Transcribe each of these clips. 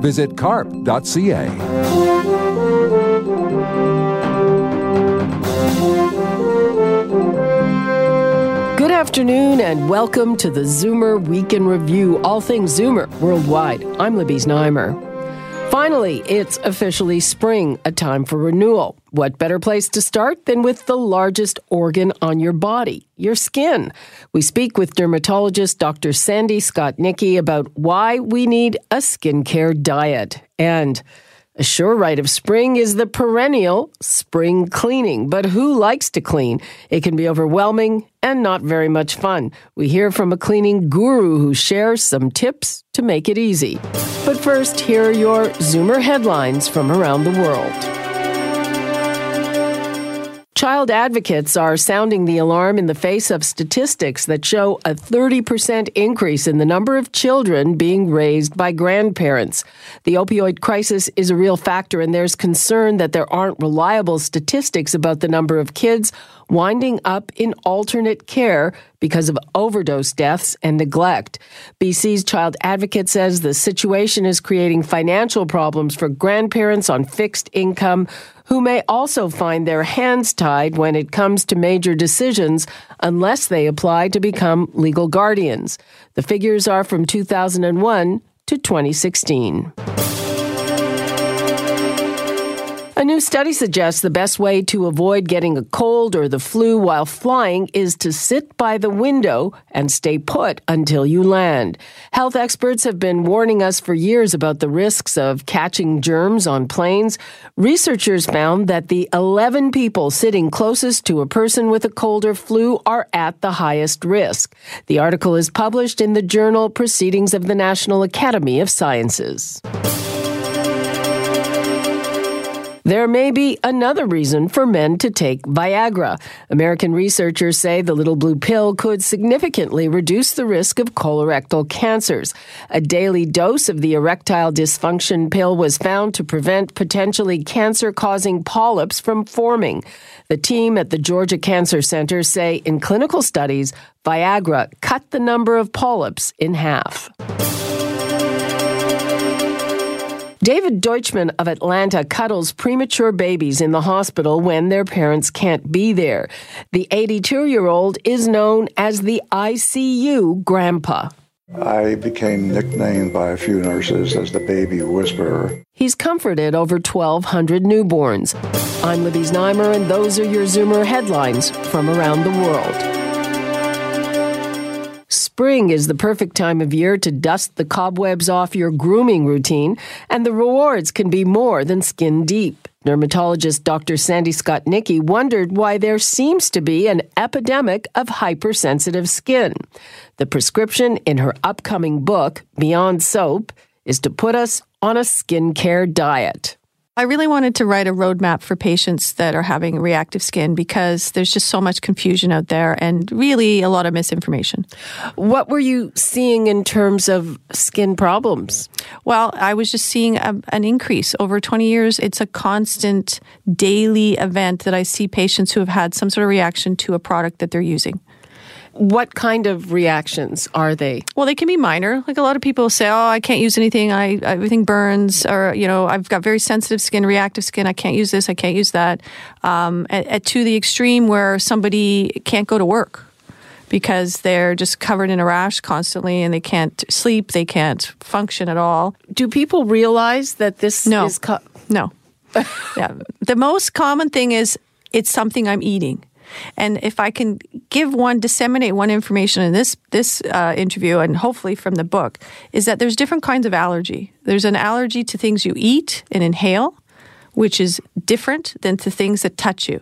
Visit carp.ca. Good afternoon and welcome to the Zoomer Week in Review, all things Zoomer worldwide. I'm Libby Znaimer. Finally, it's officially spring, a time for renewal. What better place to start than with the largest organ on your body, your skin? We speak with dermatologist Dr. Sandy Skotnicki about why we need a skincare diet and a sure rite of spring is the perennial spring cleaning. But who likes to clean? It can be overwhelming and not very much fun. We hear from a cleaning guru who shares some tips to make it easy. But first, here are your Zoomer headlines from around the world. Child advocates are sounding the alarm in the face of statistics that show a 30% increase in the number of children being raised by grandparents. The opioid crisis is a real factor, and there's concern that there aren't reliable statistics about the number of kids winding up in alternate care because of overdose deaths and neglect. BC's Child Advocate says the situation is creating financial problems for grandparents on fixed income who may also find their hands tied when it comes to major decisions unless they apply to become legal guardians. The figures are from 2001 to 2016. A new study suggests the best way to avoid getting a cold or the flu while flying is to sit by the window and stay put until you land. Health experts have been warning us for years about the risks of catching germs on planes. Researchers found that the 11 people sitting closest to a person with a cold or flu are at the highest risk. The article is published in the journal Proceedings of the National Academy of Sciences. There may be another reason for men to take Viagra. American researchers say the little blue pill could significantly reduce the risk of colorectal cancers. A daily dose of the erectile dysfunction pill was found to prevent potentially cancer causing polyps from forming. The team at the Georgia Cancer Center say in clinical studies, Viagra cut the number of polyps in half. David Deutchman of Atlanta cuddles premature babies in the hospital when their parents can't be there. The 82 year old is known as the ICU grandpa. I became nicknamed by a few nurses as the baby whisperer. He's comforted over 1,200 newborns. I'm Libby Znaimer, and those are your Zoomer headlines from around the world. Spring is the perfect time of year to dust the cobwebs off your grooming routine, and the rewards can be more than skin deep. Dermatologist Dr. Sandy Skotnicki wondered why there seems to be an epidemic of hypersensitive skin. The prescription in her upcoming book, Beyond Soap, is to put us on a skincare diet. I really wanted to write a roadmap for patients that are having reactive skin because there's just so much confusion out there and really a lot of misinformation. What were you seeing in terms of skin problems? Well, I was just seeing a, an increase over 20 years. It's a constant daily event that I see patients who have had some sort of reaction to a product that they're using. What kind of reactions are they? Well, they can be minor. Like a lot of people say, "Oh, I can't use anything. I everything burns," or you know, "I've got very sensitive skin, reactive skin. I can't use this. I can't use that." Um, at, at, to the extreme where somebody can't go to work because they're just covered in a rash constantly and they can't sleep, they can't function at all. Do people realize that this no. is co- no? yeah, the most common thing is it's something I'm eating. And if I can give one, disseminate one information in this this uh, interview, and hopefully from the book, is that there's different kinds of allergy. There's an allergy to things you eat and inhale, which is different than to things that touch you.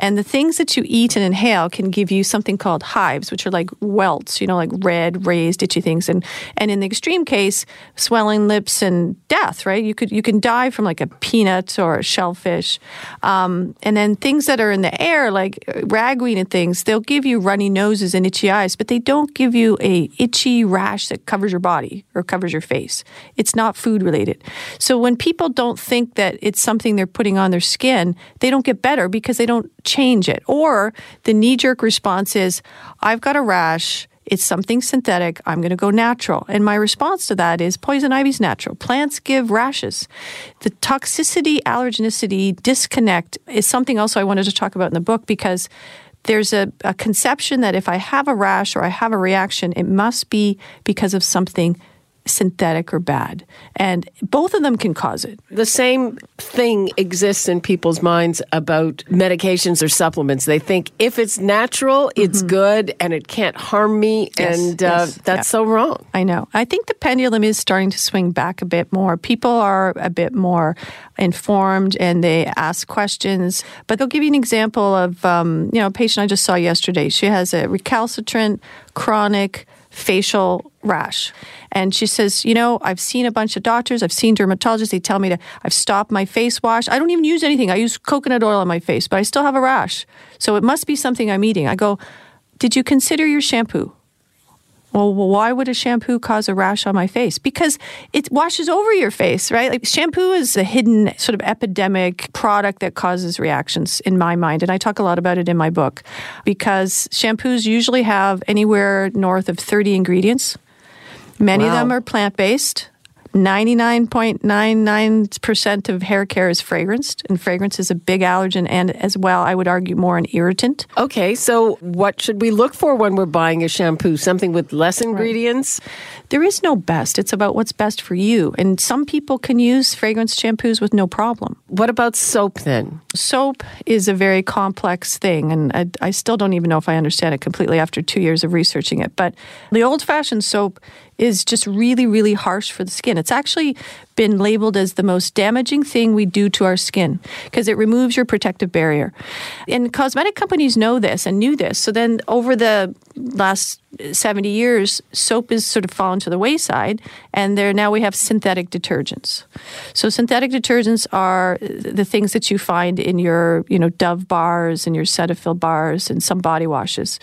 And the things that you eat and inhale can give you something called hives, which are like welts, you know, like red, raised, itchy things. And and in the extreme case, swelling lips and death, right? You could you can die from like a peanut or a shellfish. Um, and then things that are in the air, like ragweed and things, they'll give you runny noses and itchy eyes, but they don't give you a itchy rash that covers your body or covers your face. It's not food related. So when people don't think that it's something they're putting on their skin, they don't get better because they don't change it. Or the knee jerk response is, I've got a rash. It's something synthetic. I'm going to go natural. And my response to that is poison ivy's natural. Plants give rashes. The toxicity, allergenicity disconnect is something else I wanted to talk about in the book because there's a, a conception that if I have a rash or I have a reaction, it must be because of something synthetic or bad. And both of them can cause it. The same thing exists in people's minds about medications or supplements. They think if it's natural, it's mm-hmm. good and it can't harm me. Yes, and uh, yes, that's yeah. so wrong. I know. I think the pendulum is starting to swing back a bit more. People are a bit more informed and they ask questions. But they'll give you an example of, um, you know, a patient I just saw yesterday. She has a recalcitrant, chronic, facial rash. And she says, You know, I've seen a bunch of doctors, I've seen dermatologists. They tell me to, I've stopped my face wash. I don't even use anything. I use coconut oil on my face, but I still have a rash. So it must be something I'm eating. I go, Did you consider your shampoo? Well, why would a shampoo cause a rash on my face? Because it washes over your face, right? Like shampoo is a hidden sort of epidemic product that causes reactions in my mind. And I talk a lot about it in my book because shampoos usually have anywhere north of 30 ingredients. Many wow. of them are plant based. 99.99% of hair care is fragranced, and fragrance is a big allergen and, as well, I would argue, more an irritant. Okay, so what should we look for when we're buying a shampoo? Something with less ingredients? There is no best. It's about what's best for you. And some people can use fragrance shampoos with no problem. What about soap then? Soap is a very complex thing, and I, I still don't even know if I understand it completely after two years of researching it. But the old fashioned soap is just really, really harsh for the skin. It's actually been labeled as the most damaging thing we do to our skin because it removes your protective barrier. And cosmetic companies know this and knew this. So then over the last 70 years, soap has sort of fallen to the wayside, and there now we have synthetic detergents. So synthetic detergents are the things that you find in your, you know, Dove bars and your Cetaphil bars and some body washes,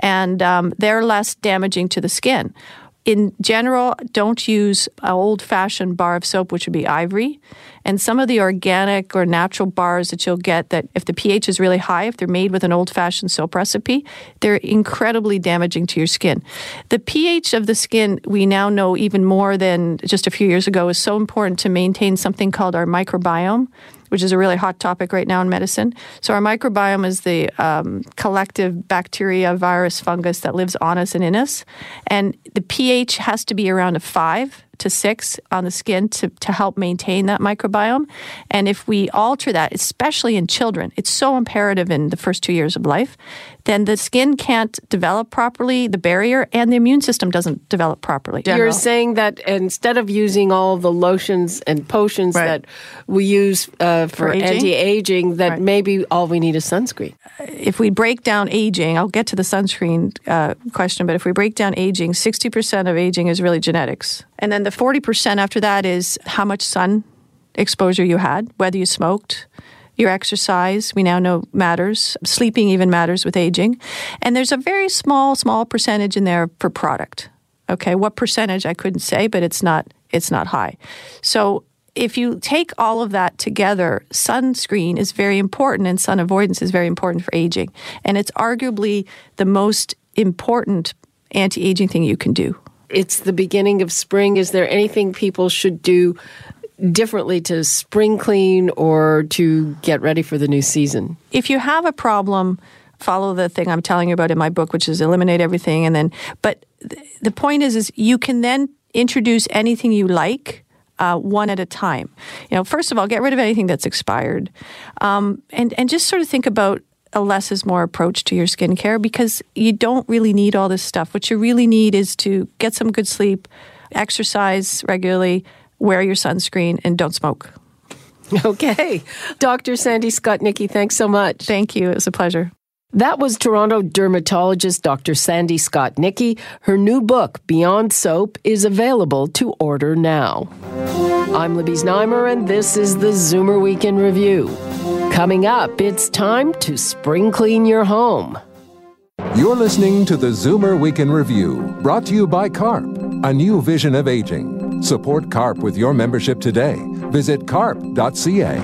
and um, they're less damaging to the skin in general, don't use old fashioned bar of soap, which would be ivory. And some of the organic or natural bars that you'll get that if the pH is really high, if they're made with an old fashioned soap recipe, they're incredibly damaging to your skin. The pH of the skin, we now know even more than just a few years ago, is so important to maintain something called our microbiome which is a really hot topic right now in medicine. So, our microbiome is the um, collective bacteria, virus, fungus that lives on us and in us. And the pH has to be around a five to six on the skin to, to help maintain that microbiome. And if we alter that, especially in children, it's so imperative in the first two years of life, then the skin can't develop properly, the barrier, and the immune system doesn't develop properly. General. You're saying that instead of using all the lotions and potions right. that we use uh, for, for anti aging, that right. maybe all we need is sunscreen. If we break down aging, I'll get to the sunscreen uh, question, but if we break down aging, 60% of aging is really genetics. And then the 40% after that is how much sun exposure you had, whether you smoked, your exercise, we now know matters. Sleeping even matters with aging. And there's a very small, small percentage in there for product. Okay, what percentage I couldn't say, but it's not it's not high. So if you take all of that together, sunscreen is very important and sun avoidance is very important for aging. And it's arguably the most important anti aging thing you can do it's the beginning of spring. Is there anything people should do differently to spring clean or to get ready for the new season? If you have a problem, follow the thing I'm telling you about in my book, which is eliminate everything. And then, but the point is, is you can then introduce anything you like. Uh, one at a time. You know, first of all, get rid of anything that's expired, um, and and just sort of think about a less is more approach to your skincare because you don't really need all this stuff. What you really need is to get some good sleep, exercise regularly, wear your sunscreen, and don't smoke. Okay. Dr. Sandy Skotnicki, thanks so much. Thank you. It was a pleasure. That was Toronto dermatologist Dr. Sandy Skotnicki. Her new book, Beyond Soap, is available to order now. I'm Libby Znaimer, and this is the Zoomer Week in Review. Coming up, it's time to spring clean your home. You're listening to the Zoomer Week in Review, brought to you by CARP, a new vision of aging. Support CARP with your membership today. Visit carp.ca.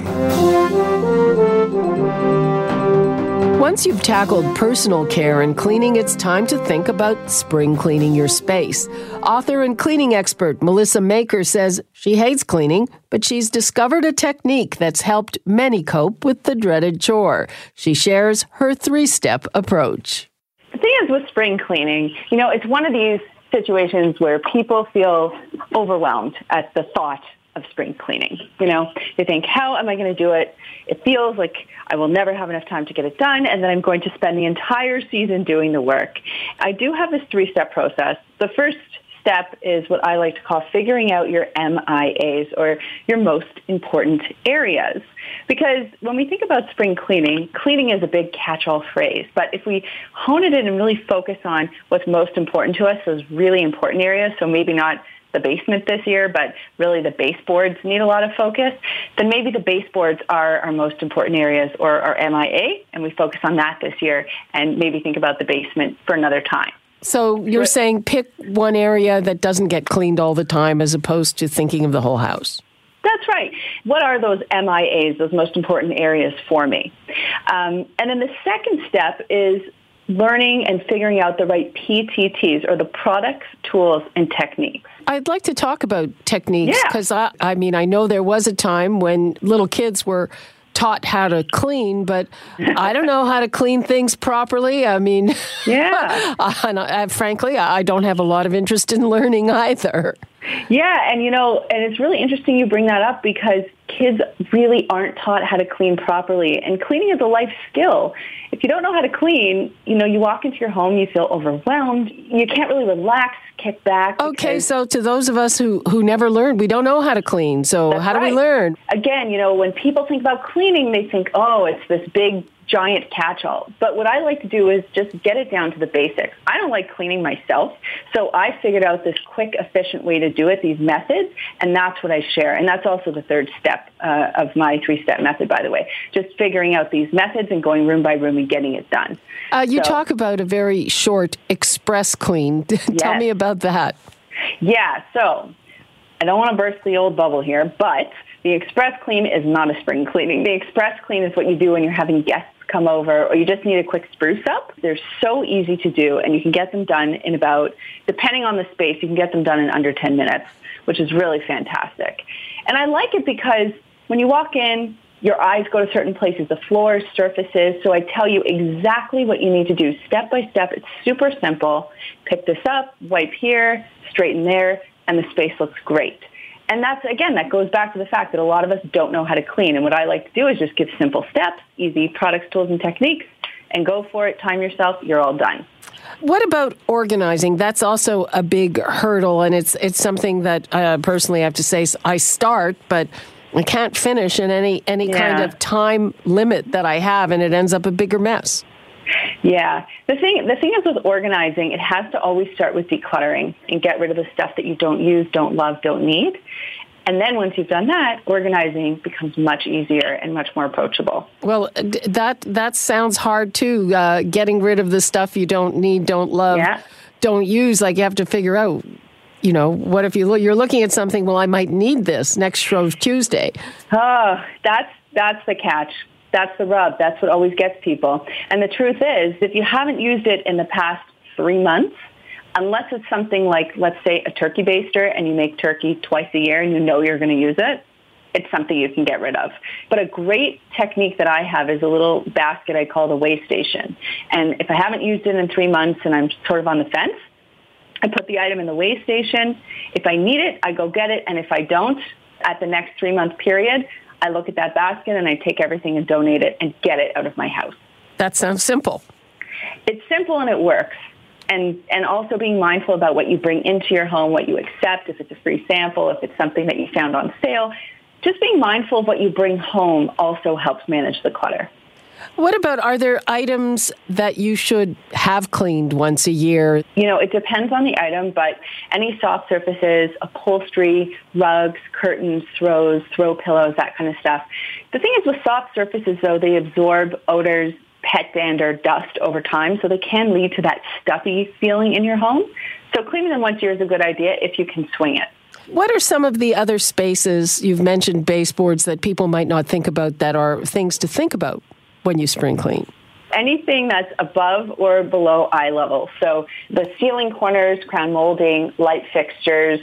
Once you've tackled personal care and cleaning, it's time to think about spring cleaning your space. Author and cleaning expert Melissa Maker says she hates cleaning, but she's discovered a technique that's helped many cope with the dreaded chore. She shares her three step approach. The thing is with spring cleaning, you know, it's one of these situations where people feel overwhelmed at the thought of spring cleaning. You know, they think, how am I going to do it? It feels like I will never have enough time to get it done, and then I'm going to spend the entire season doing the work. I do have this three-step process. The first step is what I like to call figuring out your MIAs or your most important areas. Because when we think about spring cleaning, cleaning is a big catch-all phrase. But if we hone it in and really focus on what's most important to us, those really important areas, so maybe not the basement this year, but really the baseboards need a lot of focus, then maybe the baseboards are our most important areas or our MIA, and we focus on that this year and maybe think about the basement for another time. So you're saying pick one area that doesn't get cleaned all the time as opposed to thinking of the whole house. That's right. What are those MIAs, those most important areas for me? Um, and then the second step is learning and figuring out the right PTTs or the products, tools, and techniques. I'd like to talk about techniques because yeah. I, I mean, I know there was a time when little kids were taught how to clean, but I don't know how to clean things properly. I mean, yeah. and I, frankly, I don't have a lot of interest in learning either. Yeah, and you know, and it's really interesting you bring that up because kids really aren't taught how to clean properly. And cleaning is a life skill. If you don't know how to clean, you know, you walk into your home, you feel overwhelmed. You can't really relax, kick back. Okay, so to those of us who, who never learned, we don't know how to clean. So how do right. we learn? Again, you know, when people think about cleaning, they think, oh, it's this big giant catch-all. But what I like to do is just get it down to the basics. I don't like cleaning myself, so I figured out this quick, efficient way to do it, these methods, and that's what I share. And that's also the third step uh, of my three-step method, by the way, just figuring out these methods and going room by room and getting it done. Uh, you so, talk about a very short express clean. Tell yes. me about that. Yeah, so I don't want to burst the old bubble here, but the express clean is not a spring cleaning. The express clean is what you do when you're having guests come over or you just need a quick spruce up. They're so easy to do and you can get them done in about, depending on the space, you can get them done in under 10 minutes, which is really fantastic. And I like it because when you walk in, your eyes go to certain places, the floors, surfaces. So I tell you exactly what you need to do step by step. It's super simple. Pick this up, wipe here, straighten there, and the space looks great. And that's, again, that goes back to the fact that a lot of us don't know how to clean. And what I like to do is just give simple steps, easy products, tools, and techniques, and go for it. Time yourself. You're all done. What about organizing? That's also a big hurdle, and it's it's something that uh, personally I have to say I start, but I can't finish in any any yeah. kind of time limit that I have, and it ends up a bigger mess. Yeah. The thing the thing is with organizing, it has to always start with decluttering and get rid of the stuff that you don't use, don't love, don't need. And then once you've done that, organizing becomes much easier and much more approachable. Well, that that sounds hard too. Uh, getting rid of the stuff you don't need, don't love, yeah. don't use. Like you have to figure out, you know, what if you look, you're looking at something? Well, I might need this next Shrove Tuesday. Oh, that's that's the catch. That's the rub. That's what always gets people. And the truth is, if you haven't used it in the past three months, unless it's something like, let's say, a turkey baster and you make turkey twice a year and you know you're going to use it, it's something you can get rid of. But a great technique that I have is a little basket I call the weigh station. And if I haven't used it in three months and I'm sort of on the fence, I put the item in the weigh station. If I need it, I go get it. And if I don't, at the next three month period, I look at that basket and I take everything and donate it and get it out of my house. That sounds simple. It's simple and it works. And, and also being mindful about what you bring into your home, what you accept, if it's a free sample, if it's something that you found on sale. just being mindful of what you bring home also helps manage the clutter. What about are there items that you should have cleaned once a year? You know, it depends on the item, but any soft surfaces, upholstery, rugs, curtains, throws, throw pillows, that kind of stuff. The thing is with soft surfaces though, they absorb odors, pet dander, dust over time, so they can lead to that stuffy feeling in your home. So cleaning them once a year is a good idea if you can swing it. What are some of the other spaces you've mentioned baseboards that people might not think about that are things to think about when you spring clean? Anything that's above or below eye level. So the ceiling corners, crown molding, light fixtures,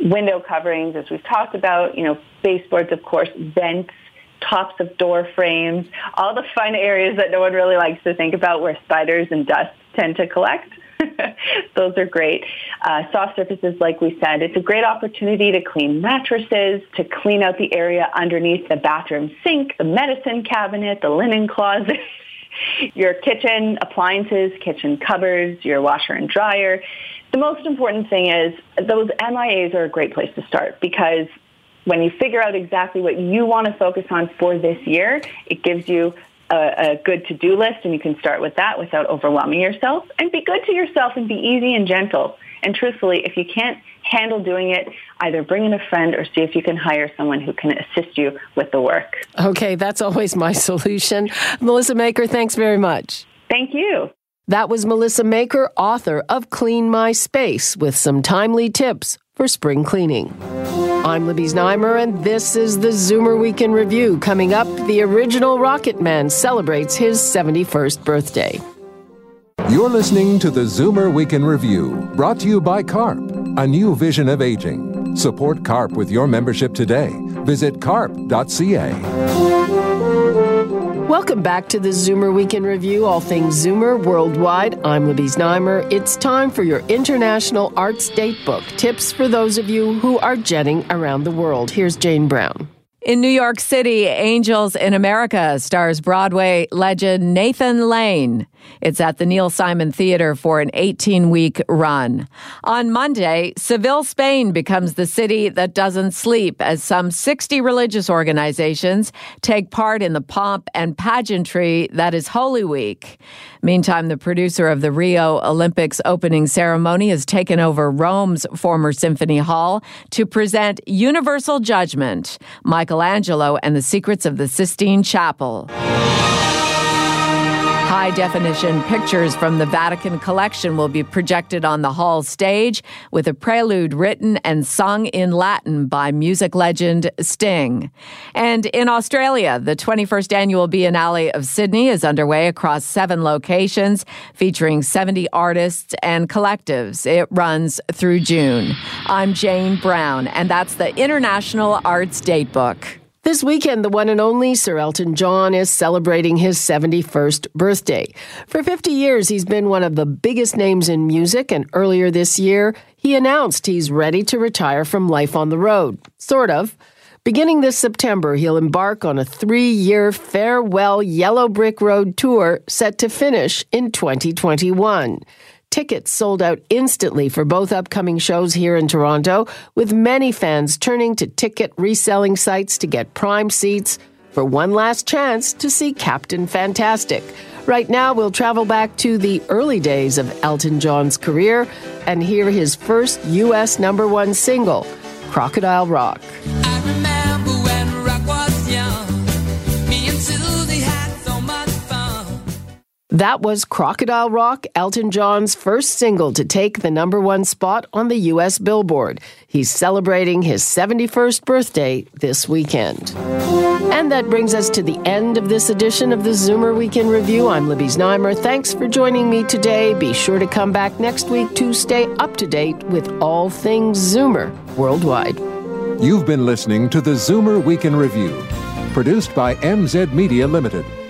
window coverings, as we've talked about, you know, baseboards, of course, vents, tops of door frames, all the fun areas that no one really likes to think about where spiders and dust tend to collect. Those are great. Uh, soft surfaces, like we said, it's a great opportunity to clean mattresses, to clean out the area underneath the bathroom sink, the medicine cabinet, the linen closet, your kitchen appliances, kitchen cupboards, your washer and dryer. The most important thing is those MIAs are a great place to start because when you figure out exactly what you want to focus on for this year, it gives you a, a good to-do list and you can start with that without overwhelming yourself and be good to yourself and be easy and gentle. And truthfully, if you can't handle doing it, either bring in a friend or see if you can hire someone who can assist you with the work. Okay, that's always my solution. Melissa Maker, thanks very much. Thank you. That was Melissa Maker, author of Clean My Space, with some timely tips for spring cleaning. I'm Libby Znaimer, and this is the Zoomer Week in Review. Coming up, the original Rocket Man celebrates his 71st birthday. You're listening to the Zoomer Week in Review, brought to you by CARP, a new vision of aging. Support CARP with your membership today. Visit carp.ca. Welcome back to the Zoomer Week in Review, all things Zoomer worldwide. I'm Libby Znaimer. It's time for your International Arts Date Book. Tips for those of you who are jetting around the world. Here's Jane Brown. In New York City, Angels in America stars Broadway legend Nathan Lane. It's at the Neil Simon Theater for an 18 week run. On Monday, Seville, Spain becomes the city that doesn't sleep as some 60 religious organizations take part in the pomp and pageantry that is Holy Week. Meantime, the producer of the Rio Olympics opening ceremony has taken over Rome's former Symphony Hall to present Universal Judgment, Michelangelo and the Secrets of the Sistine Chapel. High definition pictures from the Vatican collection will be projected on the hall stage with a prelude written and sung in Latin by music legend Sting. And in Australia, the 21st annual Biennale of Sydney is underway across seven locations featuring 70 artists and collectives. It runs through June. I'm Jane Brown, and that's the International Arts Datebook. This weekend, the one and only Sir Elton John is celebrating his 71st birthday. For 50 years, he's been one of the biggest names in music, and earlier this year, he announced he's ready to retire from life on the road. Sort of. Beginning this September, he'll embark on a three year farewell Yellow Brick Road tour set to finish in 2021. Tickets sold out instantly for both upcoming shows here in Toronto, with many fans turning to ticket reselling sites to get prime seats for one last chance to see Captain Fantastic. Right now, we'll travel back to the early days of Elton John's career and hear his first U.S. number one single, Crocodile Rock. That was Crocodile Rock, Elton John's first single to take the number one spot on the U.S. Billboard. He's celebrating his 71st birthday this weekend. And that brings us to the end of this edition of the Zoomer Week in Review. I'm Libby Znaimer. Thanks for joining me today. Be sure to come back next week to stay up to date with all things Zoomer worldwide. You've been listening to the Zoomer Week in Review, produced by MZ Media Limited.